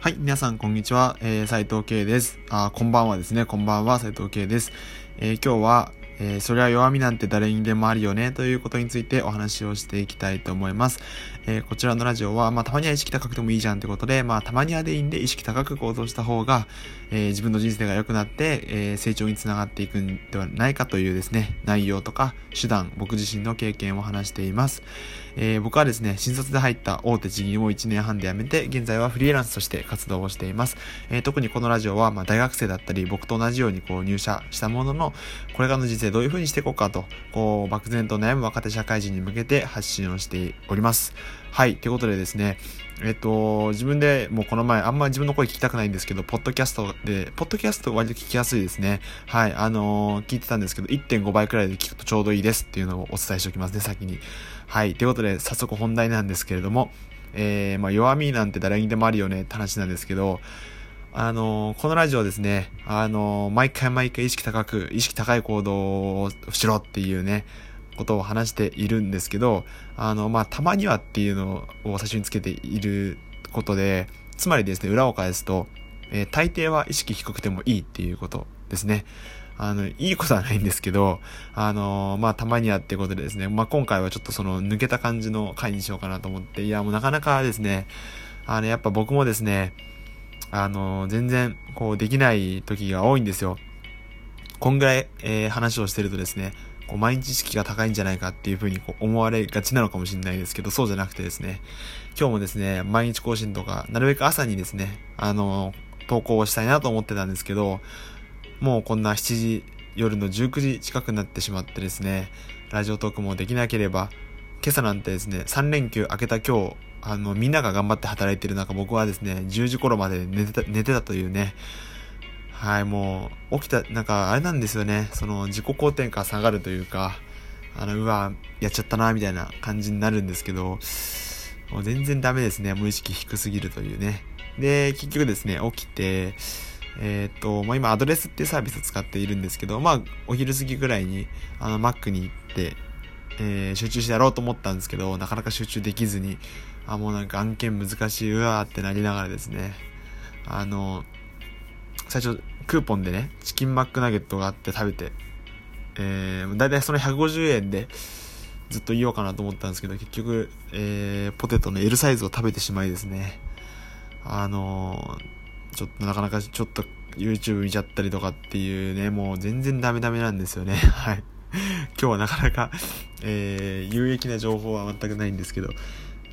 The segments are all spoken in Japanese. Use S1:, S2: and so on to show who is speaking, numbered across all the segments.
S1: はい、皆さんこんにちは、えー、斉藤慶です。あ、こんばんはですね、こんばんは、斉藤慶です。えー、今日は、えー、それは弱みなんて誰にでもあるよねということについてお話をしていきたいと思います。えー、こちらのラジオは、まあ、たまには意識高くてもいいじゃんってことで、まあ、たまにはでいいんで意識高く行動した方が、えー、自分の人生が良くなって、え成長につながっていくんではないかというですね、内容とか手段、僕自身の経験を話しています。え、僕はですね、新卒で入った大手地銀を1年半で辞めて、現在はフリーランスとして活動をしています。え、特にこのラジオは、まあ、大学生だったり、僕と同じようにこう入社したものの、これからの人生どういう風にしていこうかと、こう、漠然と悩む若手社会人に向けて発信をしております。はい。ということでですね、えっと、自分でもうこの前、あんまり自分の声聞きたくないんですけど、ポッドキャストで、ポッドキャスト割と聞きやすいですね。はい。あのー、聞いてたんですけど、1.5倍くらいで聞くとちょうどいいですっていうのをお伝えしておきますね、先に。はい。ということで、早速本題なんですけれども、えー、まあ、弱みなんて誰にでもあるよねって話なんですけど、あの、このラジオですね、あの、毎回毎回意識高く、意識高い行動をしろっていうね、ことを話しているんですけど、あの、まあ、たまにはっていうのを最初につけていることで、つまりですね、裏を返すと、えー、大抵は意識低くてもいいっていうことですね。あの、いいことはないんですけど、あのまあ、たまにはっていうことでですね、まあ、今回はちょっとその抜けた感じの回にしようかなと思って、いや、もうなかなかですね、あの、やっぱ僕もですね、あの全然、こう、できない時が多いんですよ。こんぐらい、えー、話をしてるとですね、こう毎日意識が高いんじゃないかっていうふうにこう思われがちなのかもしれないですけど、そうじゃなくてですね、今日もですね、毎日更新とか、なるべく朝にですね、あの、投稿をしたいなと思ってたんですけど、もうこんな7時、夜の19時近くになってしまってですね、ラジオトークもできなければ、今朝なんてですね、3連休明けた今日、あの、みんなが頑張って働いてる中、僕はですね、10時頃まで寝てた、寝てたというね、はい、もう、起きた、なんか、あれなんですよね、その、自己肯定感下がるというか、あの、うわ、やっちゃったな、みたいな感じになるんですけど、もう全然ダメですね、無意識低すぎるというね。で、結局ですね、起きて、えっ、と、まあ、今、アドレスっていうサービスを使っているんですけど、まあ、お昼過ぎぐらいに、あの、Mac に行って、えー、集中してやろうと思ったんですけど、なかなか集中できずに、あ、もうなんか案件難しい、うわーってなりながらですね、あの、最初、クーポンでね、チキンマックナゲットがあって食べて、えー、だいたいその150円で、ずっと言おうかなと思ったんですけど、結局、えー、ポテトの L サイズを食べてしまいですね、あの、ちょっとなかなかちょっと YouTube 見ちゃったりとかっていうね、もう全然ダメダメなんですよね。はい。今日はなかなか、えー、有益な情報は全くないんですけど、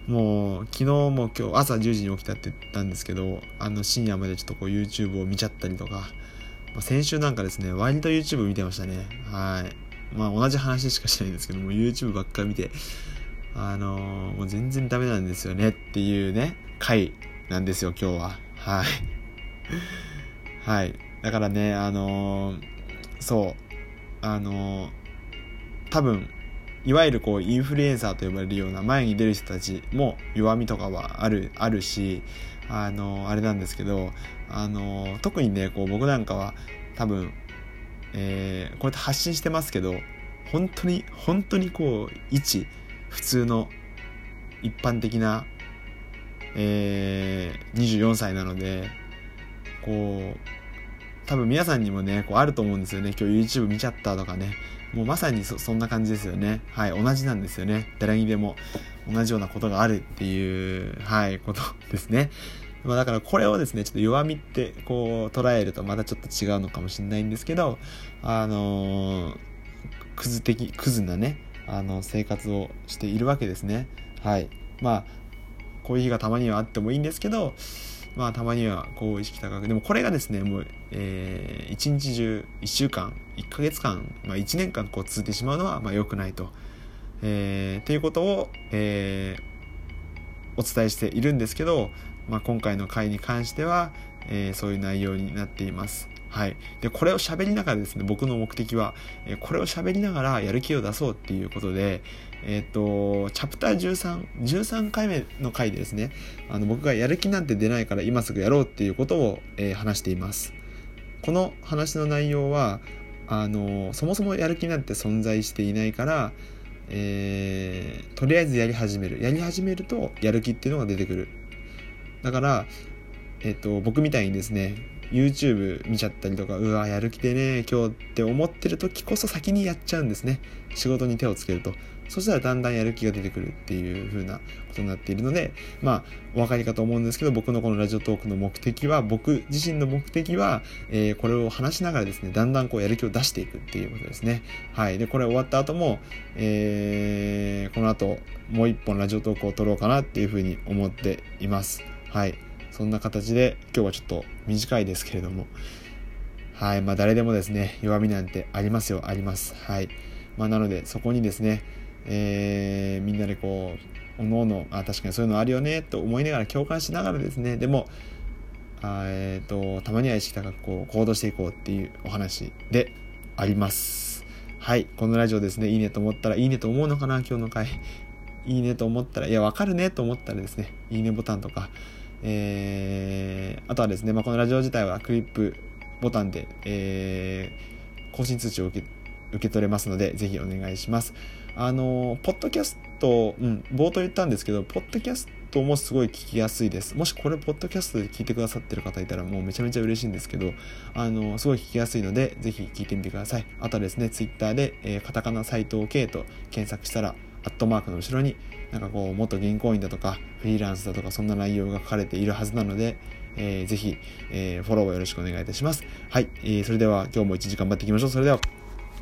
S1: もう昨日も今日朝10時に起きたって言ったんですけどあの深夜までちょっとこう YouTube を見ちゃったりとか、まあ、先週なんかですね割と YouTube 見てましたね。はい。まあ同じ話しかしないんですけども YouTube ばっかり見てあのー、もう全然ダメなんですよねっていうね回なんですよ今日は。はい。はい。だからねあのー、そう。あのー、多分いわゆるこうインフルエンサーと呼ばれるような前に出る人たちも弱みとかはあるあるしあのあれなんですけどあの特にねこう僕なんかは多分、えー、こうやって発信してますけど本当に本当にこう一普通の一般的な、えー、24歳なのでこう多分皆さんにもねこうあると思うんですよね今日 YouTube 見ちゃったとかねもうまさにそんな感じですよね。はい、同じなんですよね。誰にでも同じようなことがあるっていう、はい、ことですね。まあだからこれをですね、ちょっと弱みってこう捉えるとまたちょっと違うのかもしれないんですけど、あのー、クズ的、クズなね、あの、生活をしているわけですね。はい。まあ、こういう日がたまにはあってもいいんですけど、まあたまにはこう意識高くでもこれがですねもう、えー、一日中1週間1ヶ月間、まあ、1年間こう続いてしまうのはまあ良くないと、えー、っていうことを、えー、お伝えしているんですけど、まあ、今回の回に関しては、えー、そういう内容になっていますはい。で、これを喋りながらですね、僕の目的は、えこれを喋りながらやる気を出そうっていうことで、えっ、と、チャプター13、13回目の回でですね、あの、僕がやる気なんて出ないから今すぐやろうっていうことを、えー、話しています。この話の内容は、あの、そもそもやる気なんて存在していないから、えー、とりあえずやり始める。やり始めると、やる気っていうのが出てくる。だから、えっと、僕みたいにですね、YouTube 見ちゃったりとか、うわ、やる気でね、今日って思ってる時こそ先にやっちゃうんですね。仕事に手をつけると。そしたらだんだんやる気が出てくるっていう風なことになっているので、まあ、お分かりかと思うんですけど、僕のこのラジオトークの目的は、僕自身の目的は、えー、これを話しながらですね、だんだんこうやる気を出していくっていうことですね。はい。で、これ終わった後も、えー、この後、もう一本ラジオトークを撮ろうかなっていう風に思っています。はい。そんな形で、今日はちょっと短いですけれども、はい。まあ、誰でもですね、弱みなんてありますよ、あります。はい。まあ、なので、そこにですね、えー、みんなでこう、おのおの、あ、確かにそういうのあるよね、と思いながら共感しながらですね、でも、あえっ、ー、と、たまには意識高くこう行動していこうっていうお話であります。はい。このラジオですね、いいねと思ったら、いいねと思うのかな、今日の回。いいねと思ったら、いや、わかるねと思ったらですね、いいねボタンとか、えー、あとはですね、まあ、このラジオ自体はクリップボタンで、えー、更新通知を受け受け取れますので、ぜひお願いします。あの、ポッドキャスト、うん、冒頭言ったんですけど、ポッドキャストもすごい聞きやすいです。もしこれ、ポッドキャストで聞いてくださってる方いたら、もうめちゃめちゃ嬉しいんですけど、あの、すごい聞きやすいので、ぜひ聞いてみてください。あとはですね、ツイッターで、えー、カタカナ斎藤圭と検索したら、アットマークの後ろに、なんかこう、元銀行員だとか、フリーランスだとか、そんな内容が書かれているはずなので、えー、ぜひ、えー、フォローをよろしくお願いいたします。はい、えー、それでは今日も1時間頑張っていきましょう。それでは。